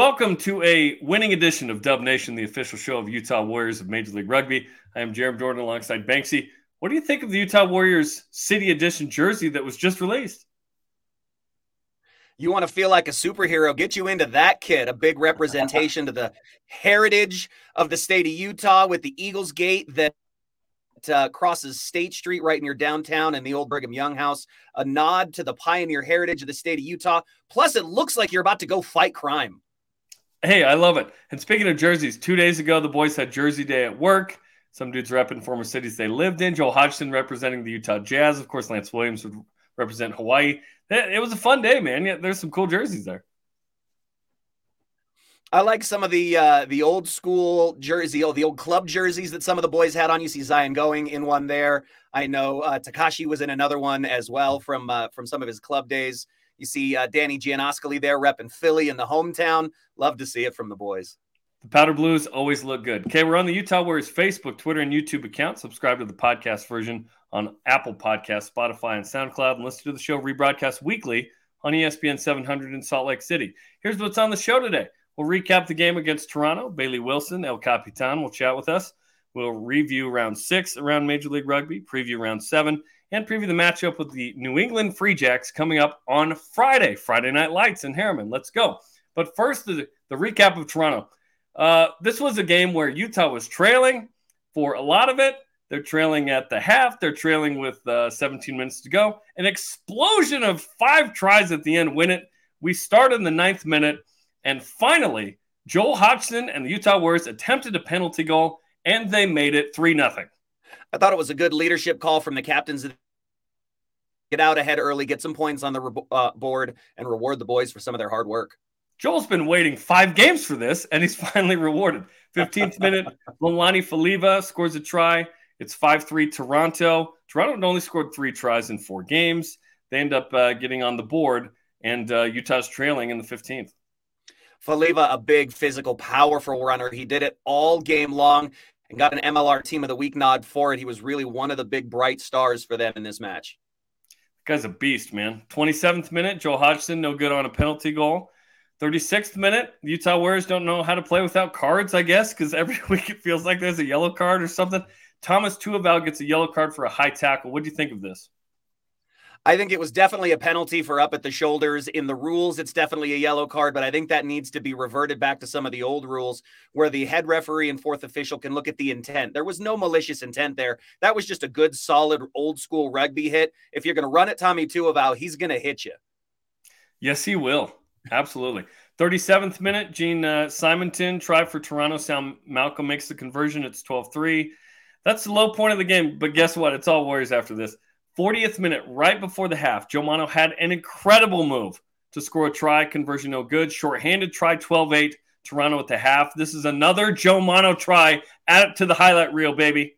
Welcome to a winning edition of Dub Nation, the official show of Utah Warriors of Major League Rugby. I am Jarom Jordan alongside Banksy. What do you think of the Utah Warriors City Edition jersey that was just released? You want to feel like a superhero, get you into that kit, a big representation to the heritage of the state of Utah with the Eagles Gate that uh, crosses State Street right near downtown and the old Brigham Young House. A nod to the pioneer heritage of the state of Utah. Plus, it looks like you're about to go fight crime. Hey, I love it. And speaking of jerseys, two days ago, the boys had Jersey Day at work. Some dudes repping former cities they lived in. Joel Hodgson representing the Utah Jazz. Of course, Lance Williams would represent Hawaii. It was a fun day, man. Yeah, there's some cool jerseys there. I like some of the uh, the old school jersey, oh, the old club jerseys that some of the boys had on. You see Zion going in one there. I know uh, Takashi was in another one as well from uh, from some of his club days. You see uh, Danny Gianascoli there repping Philly in the hometown. Love to see it from the boys. The Powder Blues always look good. Okay, we're on the Utah Warriors Facebook, Twitter, and YouTube account. Subscribe to the podcast version on Apple Podcasts, Spotify, and SoundCloud, and listen to the show rebroadcast weekly on ESPN 700 in Salt Lake City. Here's what's on the show today. We'll recap the game against Toronto. Bailey Wilson, El Capitan, will chat with us. We'll review round six around Major League Rugby, preview round seven, and preview the matchup with the New England Free Jacks coming up on Friday, Friday Night Lights in Herriman. Let's go. But first, the, the recap of Toronto. Uh, this was a game where Utah was trailing for a lot of it. They're trailing at the half. They're trailing with uh, 17 minutes to go. An explosion of five tries at the end win it. We start in the ninth minute. And finally, Joel Hodgson and the Utah Warriors attempted a penalty goal, and they made it 3 0. I thought it was a good leadership call from the captains. Get out ahead early, get some points on the re- uh, board, and reward the boys for some of their hard work. Joel's been waiting five games for this, and he's finally rewarded. 15th minute, Lolani Faliva scores a try. It's 5 3 Toronto. Toronto had only scored three tries in four games. They end up uh, getting on the board, and uh, Utah's trailing in the 15th. Faliva, a big physical, powerful runner. He did it all game long and got an MLR Team of the Week nod for it. He was really one of the big bright stars for them in this match. guy's a beast, man. 27th minute, Joe Hodgson, no good on a penalty goal. 36th minute, Utah Warriors don't know how to play without cards, I guess, because every week it feels like there's a yellow card or something. Thomas Tuaval gets a yellow card for a high tackle. What do you think of this? I think it was definitely a penalty for up at the shoulders. In the rules, it's definitely a yellow card, but I think that needs to be reverted back to some of the old rules where the head referee and fourth official can look at the intent. There was no malicious intent there. That was just a good, solid, old school rugby hit. If you're going to run at Tommy Tuaval, he's going to hit you. Yes, he will. Absolutely. 37th minute, Gene uh, Simonton tried for Toronto. Malcolm makes the conversion. It's 12 3. That's the low point of the game, but guess what? It's all Warriors after this. 40th minute, right before the half, Joe Mano had an incredible move to score a try. Conversion no good. Shorthanded try 12 8. Toronto at the half. This is another Joe Mano try. Add it to the highlight reel, baby.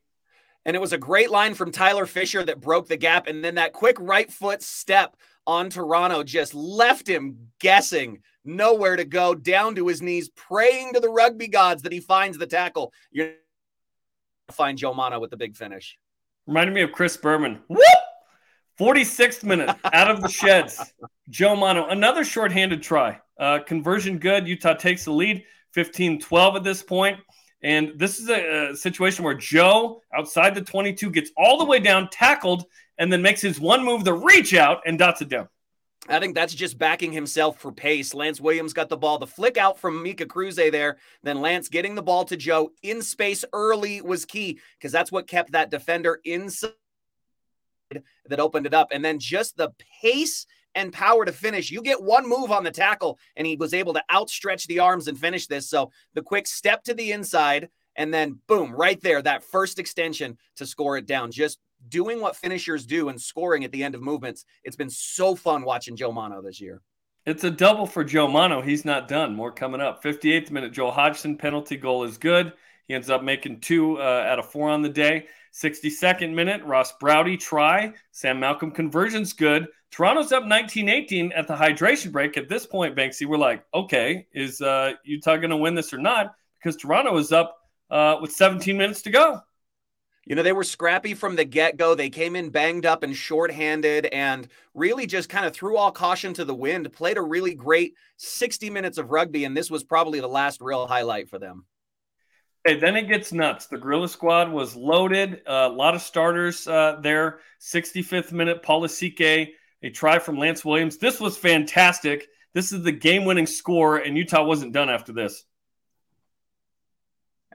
And it was a great line from Tyler Fisher that broke the gap. And then that quick right foot step on Toronto just left him guessing nowhere to go, down to his knees, praying to the rugby gods that he finds the tackle. You're find Joe Mano with the big finish. Reminded me of Chris Berman. Whoop! 46th minute out of the sheds. Joe Mano, another shorthanded try. Uh, conversion good. Utah takes the lead 15 12 at this point. And this is a, a, situation where Joe, outside the 22, gets all the way down, tackled, and then makes his one move to reach out and dots it down. I think that's just backing himself for pace. Lance Williams got the ball. The flick out from Mika Kruse there. Then Lance getting the ball to Joe in space early was key because that's what kept that defender inside that opened it up. And then just the pace and power to finish. You get one move on the tackle, and he was able to outstretch the arms and finish this. So the quick step to the inside, and then boom, right there, that first extension to score it down. Just doing what finishers do and scoring at the end of movements. It's been so fun watching Joe Mano this year. It's a double for Joe Mano. He's not done. More coming up. 58th minute, Joel Hodgson penalty goal is good. He ends up making two uh, out of four on the day. 62nd minute, Ross Braude try. Sam Malcolm conversion's good. Toronto's up 19-18 at the hydration break. At this point, Banksy, we're like, okay, is uh, Utah going to win this or not? Because Toronto is up uh, with 17 minutes to go. You know, they were scrappy from the get go. They came in banged up and shorthanded and really just kind of threw all caution to the wind, played a really great 60 minutes of rugby. And this was probably the last real highlight for them. Okay, then it gets nuts. The Gorilla Squad was loaded. Uh, a lot of starters uh, there. 65th minute, Paul Lasike, a try from Lance Williams. This was fantastic. This is the game winning score, and Utah wasn't done after this.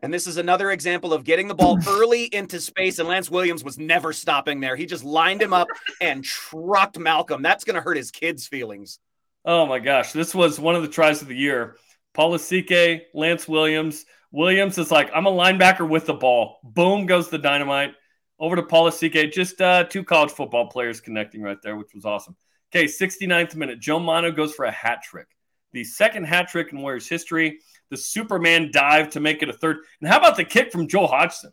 And this is another example of getting the ball early into space, and Lance Williams was never stopping there. He just lined him up and trucked Malcolm. That's going to hurt his kids' feelings. Oh my gosh. This was one of the tries of the year. Paul Lasike, Lance Williams. Williams is like, I'm a linebacker with the ball. Boom goes the dynamite. Over to Paul Lasike. Just uh, two college football players connecting right there, which was awesome. Okay, 69th minute. Joe Mano goes for a hat trick. The second hat trick in Warriors history the Superman dive to make it a third. And how about the kick from Joel Hodgson?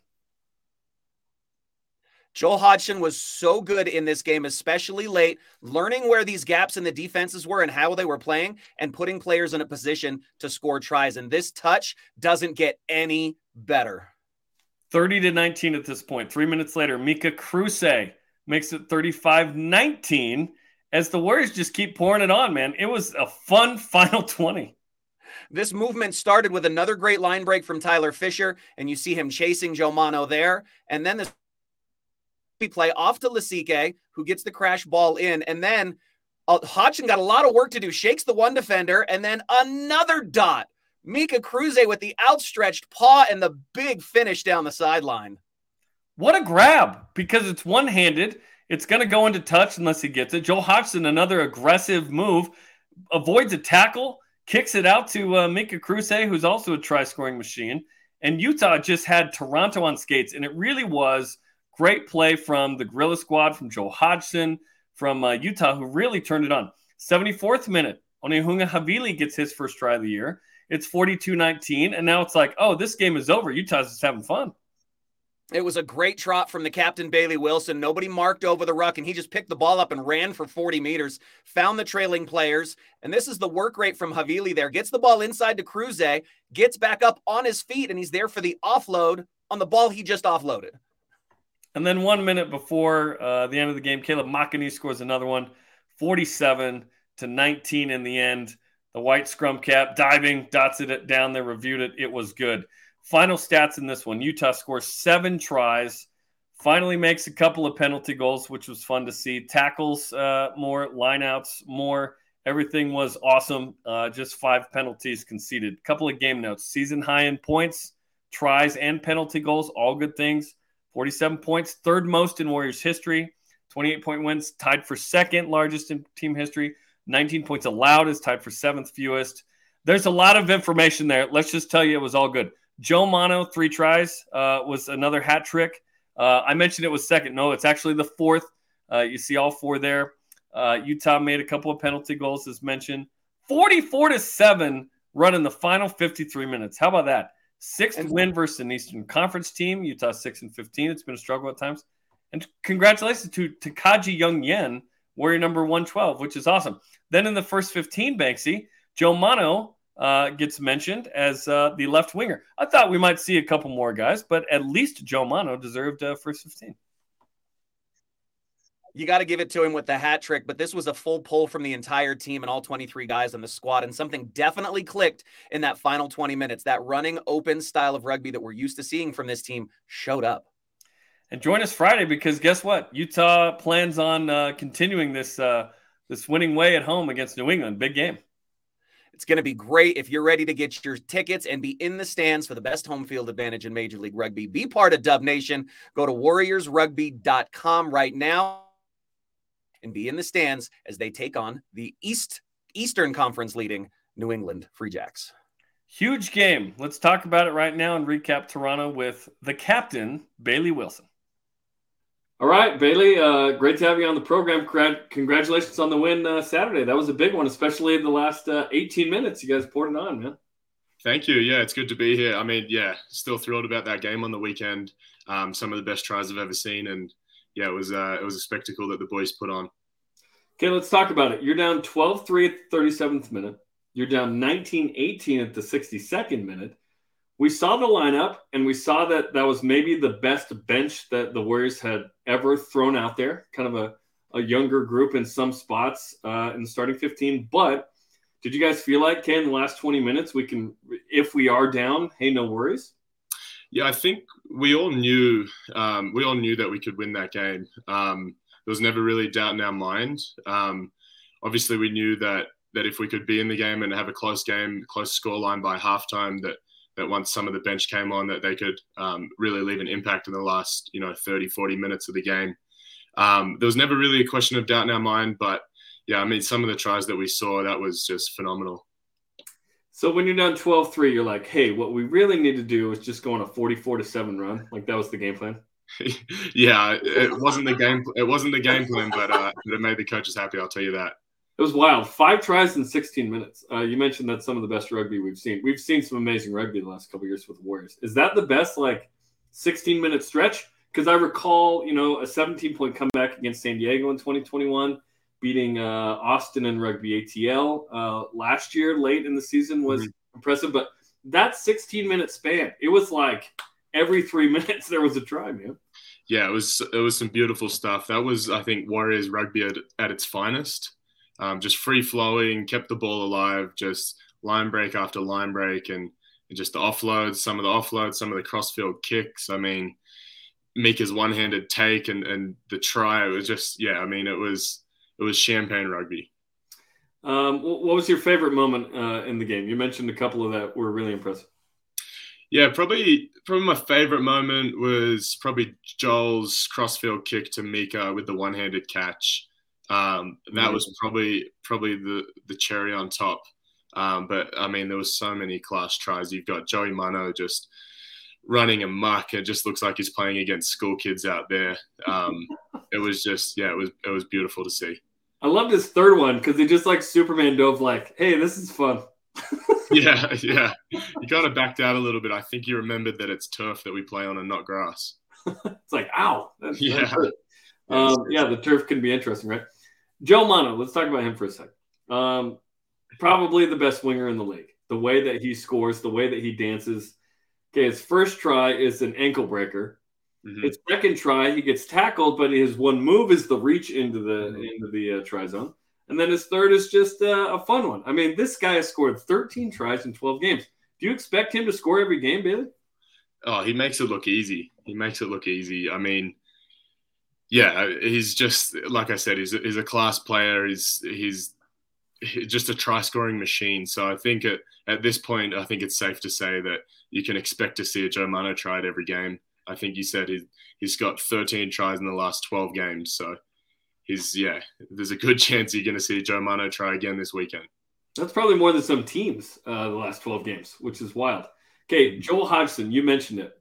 Joel Hodgson was so good in this game, especially late, learning where these gaps in the defenses were and how they were playing and putting players in a position to score tries. And this touch doesn't get any better. 30 to 19 at this point. Three minutes later, Mika Kruse makes it 35 19 as the Warriors just keep pouring it on, man. It was a fun final 20. This movement started with another great line break from Tyler Fisher, and you see him chasing Joe Mano there. And then this play off to Lasike, who gets the crash ball in. And then uh, Hodgson got a lot of work to do, shakes the one defender, and then another dot. Mika Kruse with the outstretched paw and the big finish down the sideline. What a grab because it's one handed. It's going to go into touch unless he gets it. Joe Hodgson, another aggressive move, avoids a tackle kicks it out to uh, Mika Kruse, who's also a try scoring machine. And Utah just had Toronto on skates. And it really was great play from the Gorilla Squad, from Joe Hodgson, from uh, Utah, who really turned it on. 74th minute, Onehunga Havili gets his first try of the year. It's 42 19. And now it's like, oh, this game is over. Utah's just having fun. It was a great trot from the captain, Bailey Wilson. Nobody marked over the ruck, and he just picked the ball up and ran for 40 meters, found the trailing players. And this is the work rate from Havili there. Gets the ball inside to Kruse, gets back up on his feet, and he's there for the offload on the ball he just offloaded. And then one minute before uh, the end of the game, Caleb Makini scores another one, 47 to 19 in the end. The white scrum cap diving, dots it down there, reviewed it. It was good. Final stats in this one Utah scores seven tries, finally makes a couple of penalty goals, which was fun to see. Tackles uh, more, lineouts more. Everything was awesome. Uh, just five penalties conceded. Couple of game notes. Season high in points, tries, and penalty goals. All good things. 47 points, third most in Warriors history. 28 point wins, tied for second largest in team history. 19 points allowed is tied for seventh fewest. There's a lot of information there. Let's just tell you it was all good. Joe Mano, three tries, uh, was another hat trick. Uh, I mentioned it was second. No, it's actually the fourth. Uh, you see all four there. Uh, Utah made a couple of penalty goals, as mentioned. 44 to 7 run in the final 53 minutes. How about that? Sixth and- win versus an Eastern Conference team. Utah 6 and 15. It's been a struggle at times. And congratulations to, to Kaji Young Yen, warrior number 112, which is awesome. Then in the first 15, Banksy, Joe Mano uh, gets mentioned as uh, the left winger. I thought we might see a couple more guys, but at least Joe Mano deserved uh, first 15. You got to give it to him with the hat trick, but this was a full pull from the entire team and all 23 guys on the squad. And something definitely clicked in that final 20 minutes. That running open style of rugby that we're used to seeing from this team showed up. And join us Friday because guess what? Utah plans on uh, continuing this uh, this winning way at home against New England. Big game. It's going to be great if you're ready to get your tickets and be in the stands for the best home field advantage in Major League Rugby. Be part of Dub Nation. Go to warriorsrugby.com right now and be in the stands as they take on the East Eastern Conference leading New England Free Jacks. Huge game. Let's talk about it right now and recap Toronto with the captain, Bailey Wilson. All right, Bailey. Uh, great to have you on the program. Congratulations on the win uh, Saturday. That was a big one, especially in the last uh, 18 minutes. You guys poured it on, man. Thank you. Yeah, it's good to be here. I mean, yeah, still thrilled about that game on the weekend. Um, some of the best tries I've ever seen, and yeah, it was uh, it was a spectacle that the boys put on. Okay, let's talk about it. You're down 12-3 at the 37th minute. You're down 19-18 at the 62nd minute. we saw the lineup and we saw that that was maybe the best bench that the Warriors had ever thrown out there, kind of a, a younger group in some spots uh, in the starting 15. But did you guys feel like, Ken, the last 20 minutes, we can, if we are down, hey, no worries? Yeah, I think we all knew um, we all knew that we could win that game. Um, there was never really doubt in our mind. Um, obviously, we knew that that if we could be in the game and have a close game, close scoreline by halftime, that that once some of the bench came on, that they could um, really leave an impact in the last, you know, 30, 40 minutes of the game. Um, there was never really a question of doubt in our mind, but yeah, I mean, some of the tries that we saw, that was just phenomenal. So when you're down 12-3, you're like, hey, what we really need to do is just go on a 44 to 7 run. Like that was the game plan. yeah, it wasn't the game. It wasn't the game plan, but uh, it made the coaches happy. I'll tell you that. It was wild. Five tries in 16 minutes. Uh, you mentioned that's some of the best rugby we've seen. We've seen some amazing rugby the last couple years with the Warriors. Is that the best like 16 minute stretch? Because I recall, you know, a 17 point comeback against San Diego in 2021, beating uh, Austin in rugby ATL uh, last year late in the season was mm-hmm. impressive. But that 16 minute span, it was like every three minutes there was a try, man. Yeah, it was it was some beautiful stuff. That was, I think, Warriors rugby at, at its finest um, just free flowing, kept the ball alive, just line break after line break, and, and just the offloads, some of the offloads, some of the crossfield kicks. I mean, Mika's one-handed take and and the try. It was just yeah. I mean, it was it was champagne rugby. Um, what was your favorite moment uh, in the game? You mentioned a couple of that were really impressive. Yeah, probably probably my favorite moment was probably Joel's crossfield kick to Mika with the one-handed catch. Um, that was probably probably the the cherry on top. Um, but I mean, there was so many class tries. You've got Joey Mano just running amok. It just looks like he's playing against school kids out there. Um, it was just yeah, it was it was beautiful to see. I love this third one because he just like Superman dove like, hey, this is fun. yeah, yeah. You kind of backed out a little bit. I think you remembered that it's turf that we play on and not grass. it's like, ow. That's, yeah. um, yeah, the turf can be interesting, right? Joe Mano, let's talk about him for a second. Um, probably the best winger in the league. The way that he scores, the way that he dances. Okay, his first try is an ankle breaker. Mm-hmm. His second try, he gets tackled, but his one move is the reach into the mm-hmm. into the uh, try zone. And then his third is just uh, a fun one. I mean, this guy has scored 13 tries in 12 games. Do you expect him to score every game, Bailey? Oh, he makes it look easy. He makes it look easy. I mean, yeah, he's just like I said, he's a, he's a class player. He's he's just a try scoring machine. So I think at, at this point, I think it's safe to say that you can expect to see a Joe Mano try every game. I think you said he, he's got 13 tries in the last 12 games. So he's, yeah, there's a good chance you're going to see Joe Mano try again this weekend. That's probably more than some teams uh, the last 12 games, which is wild. Okay, Joel Hodgson, you mentioned it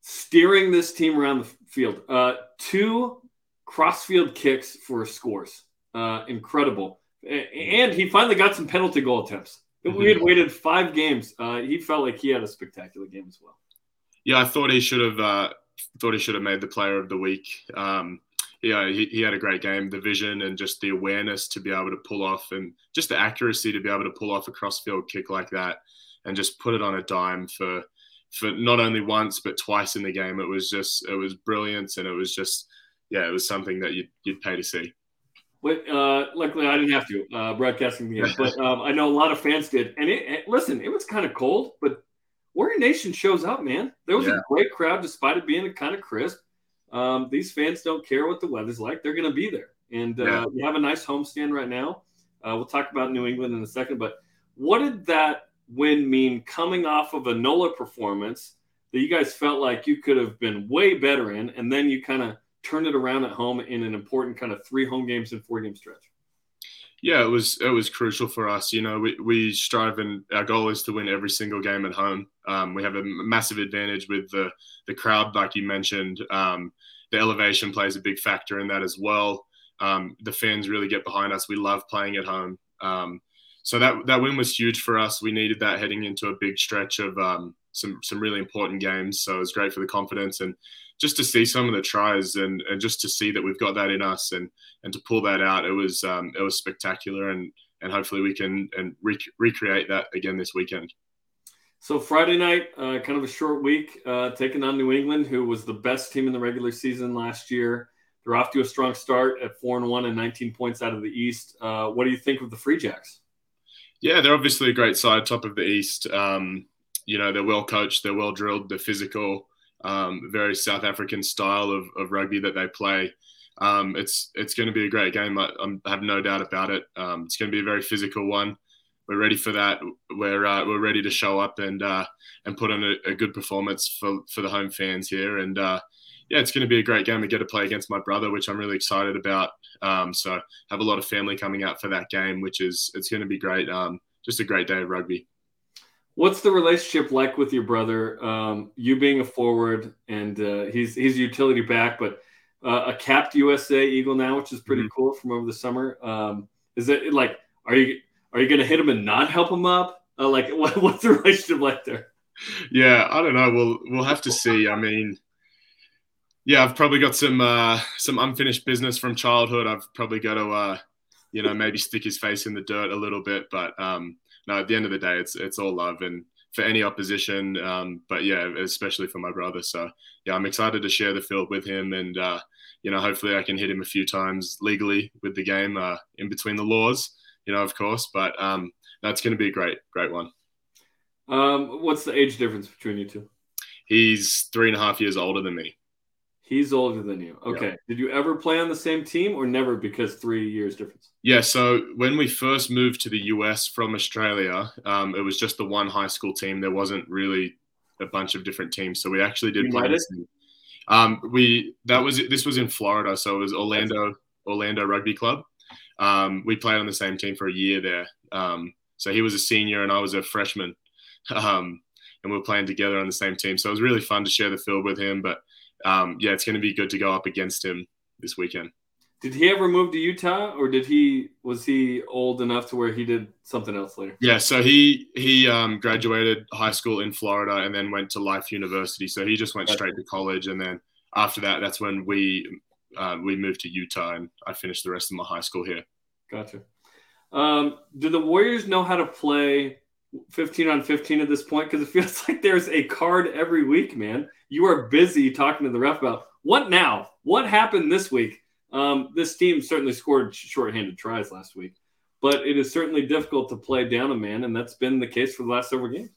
steering this team around the field. Uh, two crossfield kicks for scores. Uh, incredible. And he finally got some penalty goal attempts. We had waited five games. Uh, he felt like he had a spectacular game as well. Yeah, I thought he should have. Uh, thought he should have made the Player of the Week. Um, yeah, he, he had a great game. The vision and just the awareness to be able to pull off, and just the accuracy to be able to pull off a crossfield kick like that, and just put it on a dime for for not only once but twice in the game. It was just it was brilliant, and it was just yeah, it was something that you'd you'd pay to see. But uh, luckily, I didn't have to uh, broadcasting the game, but um, I know a lot of fans did. And it, it, listen, it was kind of cold, but Warrior Nation shows up, man. There was yeah. a great crowd, despite it being kind of crisp. Um, these fans don't care what the weather's like; they're going to be there. And uh, yeah. we have a nice homestand right now. Uh, we'll talk about New England in a second, but what did that win mean coming off of a NOLA performance that you guys felt like you could have been way better in, and then you kind of turned it around at home in an important kind of three home games and four game stretch? Yeah, it was it was crucial for us. You know, we, we strive and our goal is to win every single game at home. Um, we have a massive advantage with the the crowd, like you mentioned. Um, the elevation plays a big factor in that as well. Um, the fans really get behind us. We love playing at home. Um, so that that win was huge for us. We needed that heading into a big stretch of um, some some really important games. So it was great for the confidence and just to see some of the tries and, and just to see that we've got that in us and and to pull that out. It was um, it was spectacular and and hopefully we can and rec- recreate that again this weekend. So Friday night, uh, kind of a short week, uh, taking on New England, who was the best team in the regular season last year. They're off to a strong start at four and one and 19 points out of the East. Uh, what do you think of the Free Jacks? Yeah, they're obviously a great side, top of the East. Um, you know, they're well coached, they're well drilled, they're physical, um, very South African style of, of rugby that they play. Um, it's it's going to be a great game. I, I, have no doubt about it. Um, it's going to be a very physical one we're ready for that. We're uh, we're ready to show up and uh, and put on a, a, good performance for for the home fans here. And uh, yeah, it's going to be a great game. We get to play against my brother, which I'm really excited about. Um, so have a lot of family coming out for that game, which is it's going to be great. Um, just a great day of rugby. What's the relationship like with your brother? Um, you being a forward, and uh, he's he's a utility back, but uh, a capped USA Eagle now, which is pretty mm-hmm. cool from over the summer. Um, is it like are you are you going to hit him and not help him up? Uh, like, what, what's the relationship like there? Yeah, I don't know. We'll we'll have to see. I mean, yeah, I've probably got some uh, some unfinished business from childhood. I've probably got to, uh, you know, maybe stick his face in the dirt a little bit. But um, no, at the end of the day, it's it's all love and for any opposition. Um, but yeah, especially for my brother. So yeah, I'm excited to share the field with him, and uh, you know, hopefully I can hit him a few times legally with the game uh, in between the laws you know, of course. But um, that's going to be a great, great one. Um, what's the age difference between you two? He's three and a half years older than me. He's older than you. Okay. Yep. Did you ever play on the same team or never because three years difference? Yeah. So when we first moved to the US from Australia, um, it was just the one high school team. There wasn't really a bunch of different teams. So we actually did United? play. Um, we that was this was in Florida, so it was Orlando Orlando Rugby Club. Um, we played on the same team for a year there. Um, so he was a senior and I was a freshman. Um, and we were playing together on the same team. So it was really fun to share the field with him. But um, yeah, it's going to be good to go up against him this weekend. Did he ever move to Utah, or did he was he old enough to where he did something else later? Yeah, so he he um, graduated high school in Florida and then went to Life University. So he just went straight to college, and then after that, that's when we uh, we moved to Utah, and I finished the rest of my high school here. Gotcha. Um, do the Warriors know how to play 15 on 15 at this point? Because it feels like there's a card every week, man. You are busy talking to the ref about what now? What happened this week? Um, this team certainly scored shorthanded tries last week, but it is certainly difficult to play down a man, and that's been the case for the last several games.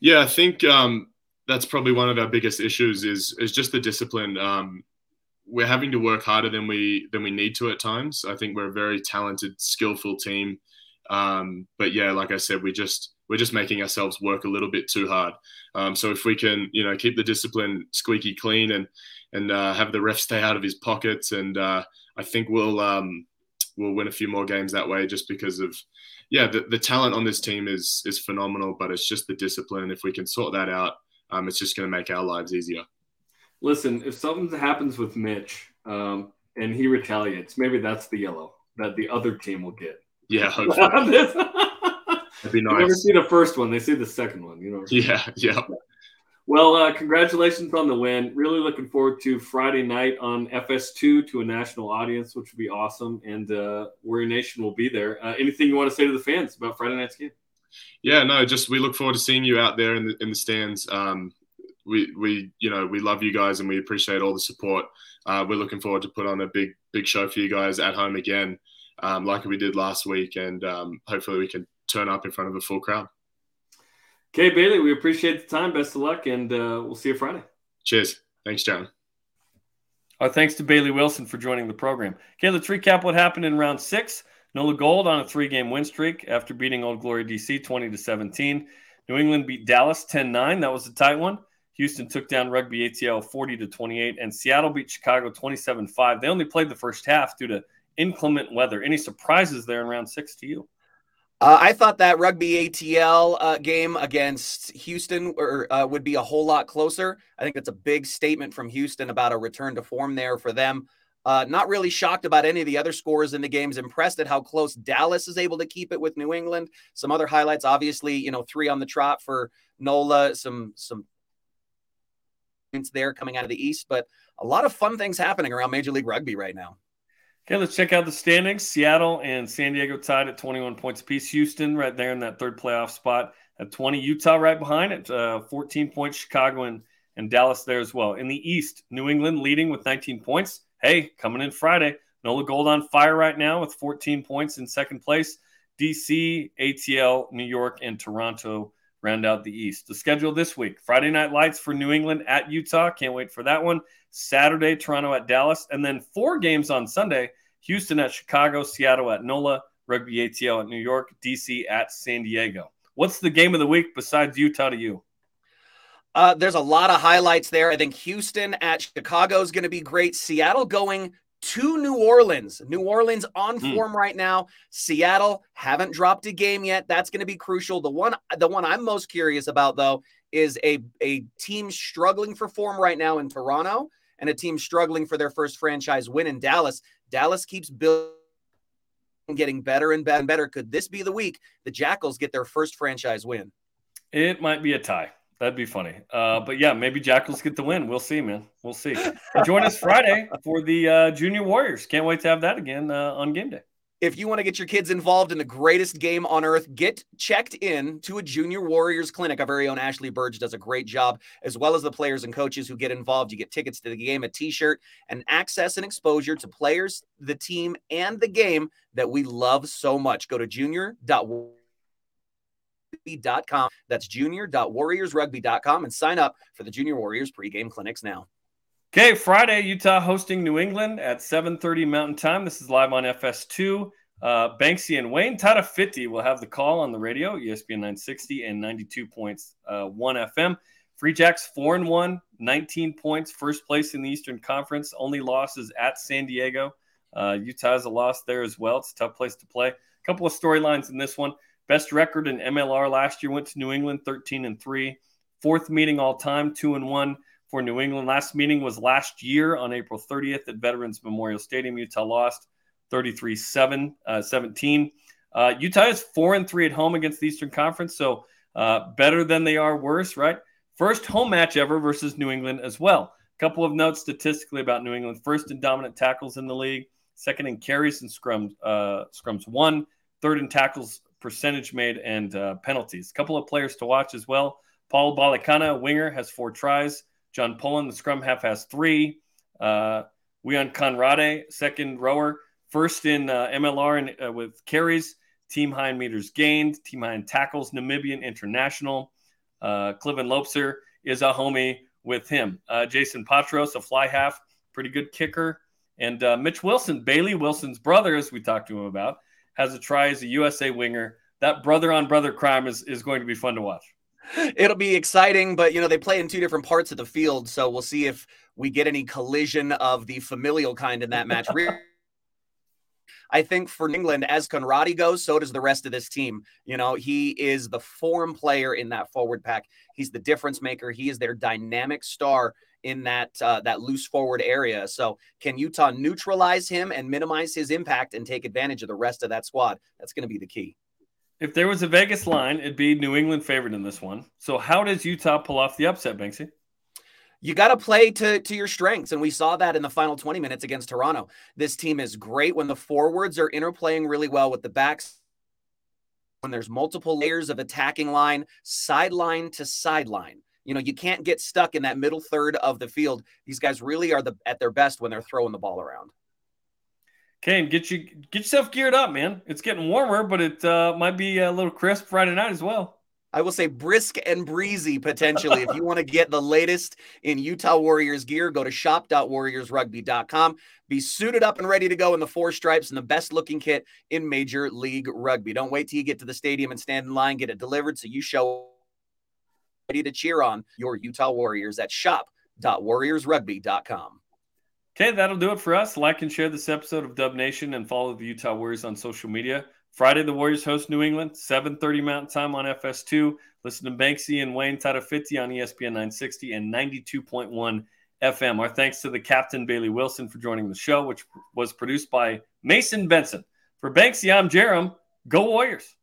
Yeah, I think um, that's probably one of our biggest issues is is just the discipline. Um, we're having to work harder than we than we need to at times. I think we're a very talented, skillful team, um, but yeah, like I said, we just we're just making ourselves work a little bit too hard. Um, so if we can, you know, keep the discipline squeaky clean and and uh, have the ref stay out of his pockets, and uh, I think we'll um, we'll win a few more games that way, just because of yeah, the, the talent on this team is is phenomenal, but it's just the discipline. If we can sort that out, um, it's just going to make our lives easier listen, if something happens with Mitch um, and he retaliates, maybe that's the yellow that the other team will get. Yeah, that'd be nice. They never see the first one; they see the second one. You know. Yeah, yeah. Well, uh, congratulations on the win. Really looking forward to Friday night on FS2 to a national audience, which would be awesome. And uh, Warrior Nation will be there. Uh, anything you want to say to the fans about Friday night's game? Yeah, no, just we look forward to seeing you out there in the in the stands. Um, we we you know we love you guys and we appreciate all the support. Uh, we're looking forward to put on a big big show for you guys at home again, um, like we did last week, and um, hopefully we can turn up in front of a full crowd. Okay, Bailey, we appreciate the time. Best of luck, and uh, we'll see you Friday. Cheers. Thanks, John. Our thanks to Bailey Wilson for joining the program. Okay, let's recap what happened in round six. Nola Gold on a three-game win streak after beating Old Glory DC 20 to 17. New England beat Dallas 10-9. That was a tight one. Houston took down Rugby ATL 40 to 28, and Seattle beat Chicago 27 5. They only played the first half due to inclement weather. Any surprises there in round six to you? Uh, I thought that Rugby ATL uh, game against Houston or, uh, would be a whole lot closer. I think that's a big statement from Houston about a return to form there for them. Uh, not really shocked about any of the other scores in the games. Impressed at how close Dallas is able to keep it with New England. Some other highlights, obviously, you know, three on the trot for Nola. Some some points there coming out of the East, but a lot of fun things happening around Major League Rugby right now. Okay, let's check out the standings. Seattle and San Diego tied at 21 points apiece. Houston right there in that third playoff spot. At 20, Utah right behind it. Uh, 14 points, Chicago and, and Dallas there as well. In the East, New England leading with 19 points. Hey, coming in Friday. Nola Gold on fire right now with 14 points in second place. DC, ATL, New York, and Toronto round out the East. The schedule this week Friday Night Lights for New England at Utah. Can't wait for that one. Saturday, Toronto at Dallas. And then four games on Sunday Houston at Chicago, Seattle at NOLA, Rugby ATL at New York, DC at San Diego. What's the game of the week besides Utah to you? Uh, there's a lot of highlights there. I think Houston at Chicago is going to be great. Seattle going to New Orleans. New Orleans on mm. form right now. Seattle haven't dropped a game yet. That's going to be crucial. The one the one I'm most curious about though is a a team struggling for form right now in Toronto and a team struggling for their first franchise win in Dallas. Dallas keeps building getting better and better and better. Could this be the week the Jackals get their first franchise win? It might be a tie. That'd be funny. Uh, but yeah, maybe Jackals get the win. We'll see, man. We'll see. Join us Friday for the uh, Junior Warriors. Can't wait to have that again uh, on game day. If you want to get your kids involved in the greatest game on earth, get checked in to a Junior Warriors clinic. Our very own Ashley Burge does a great job, as well as the players and coaches who get involved. You get tickets to the game, a t shirt, and access and exposure to players, the team, and the game that we love so much. Go to junior.warriors juniorwarriorsrugby.com. That's junior.warriorsrugby.com and sign up for the Junior Warriors pregame clinics now. Okay, Friday, Utah hosting New England at 7:30 Mountain Time. This is live on FS2. Uh, Banksy and Wayne Tata50 will have the call on the radio, ESPN 960 and 92 points, uh, 1 FM. Free Jacks 4 and 1, 19 points, first place in the Eastern Conference. Only losses at San Diego. Uh, Utah has a loss there as well. It's a tough place to play. A couple of storylines in this one. Best record in MLR last year went to New England, 13 and 3. Fourth meeting all time, 2 and 1 for New England. Last meeting was last year on April 30th at Veterans Memorial Stadium. Utah lost 33 7 uh, 17. Uh, Utah is 4 and 3 at home against the Eastern Conference, so uh, better than they are worse, right? First home match ever versus New England as well. A couple of notes statistically about New England. First in dominant tackles in the league, second in carries and scrums, uh, scrums one, third in tackles percentage made, and uh, penalties. A couple of players to watch as well. Paul Balakana, winger, has four tries. John Pullen, the scrum half, has three. Uh, Wian Conradie, second rower, first in uh, MLR and, uh, with carries, team high in meters gained, team high in tackles, Namibian international. Uh, Cliven Loubser is a homie with him. Uh, Jayson Potroz, a fly half, pretty good kicker. And uh, Mitch Wilson, Bailey Wilson's brother, as we talked to him about, has a try as a USA winger. That brother on brother crime is, is going to be fun to watch. It'll be exciting, but you know, they play in two different parts of the field. So we'll see if we get any collision of the familial kind in that match. I think for England, as Conradie goes, so does the rest of this team. You know, he is the form player in that forward pack. He's the difference maker. He is their dynamic star in that uh, that loose forward area. So can Utah neutralize him and minimize his impact and take advantage of the rest of that squad? That's going to be the key. If there was a Vegas line, it'd be New England favored in this one. So how does Utah pull off the upset, Banksy? You got to play to to your strengths, and we saw that in the final 20 minutes against Toronto. This team is great when the forwards are interplaying really well with the backs. When there's multiple layers of attacking line, sideline to sideline you know, you can't get stuck in that middle third of the field. These guys really are the at their best when they're throwing the ball around. Kane, get you get yourself geared up, man. It's getting warmer, but it uh, might be a little crisp Friday night as well. I will say brisk and breezy potentially. if you want to get the latest in Utah Warriors gear, go to shop.warriorsrugby.com. Be suited up and ready to go in the four stripes and the best looking kit in Major League Rugby. Don't wait till you get to the stadium and stand in line, get it delivered so you show ready to cheer on your Utah Warriors at shop.warriorsrugby.com. Okay, that'll do it for us. Like and share this episode of Dub Nation and follow the Utah Warriors on social media. Friday, the Warriors host New England, 7.30 Mountain Time on FS2. Listen to Banksy and Wayne Tata 50 on ESPN 960 and 92.1 FM. Our thanks to the captain, Bailey Wilson, for joining the show, which was produced by Mason Benson. For Banksy, I'm Jarom. Go Warriors.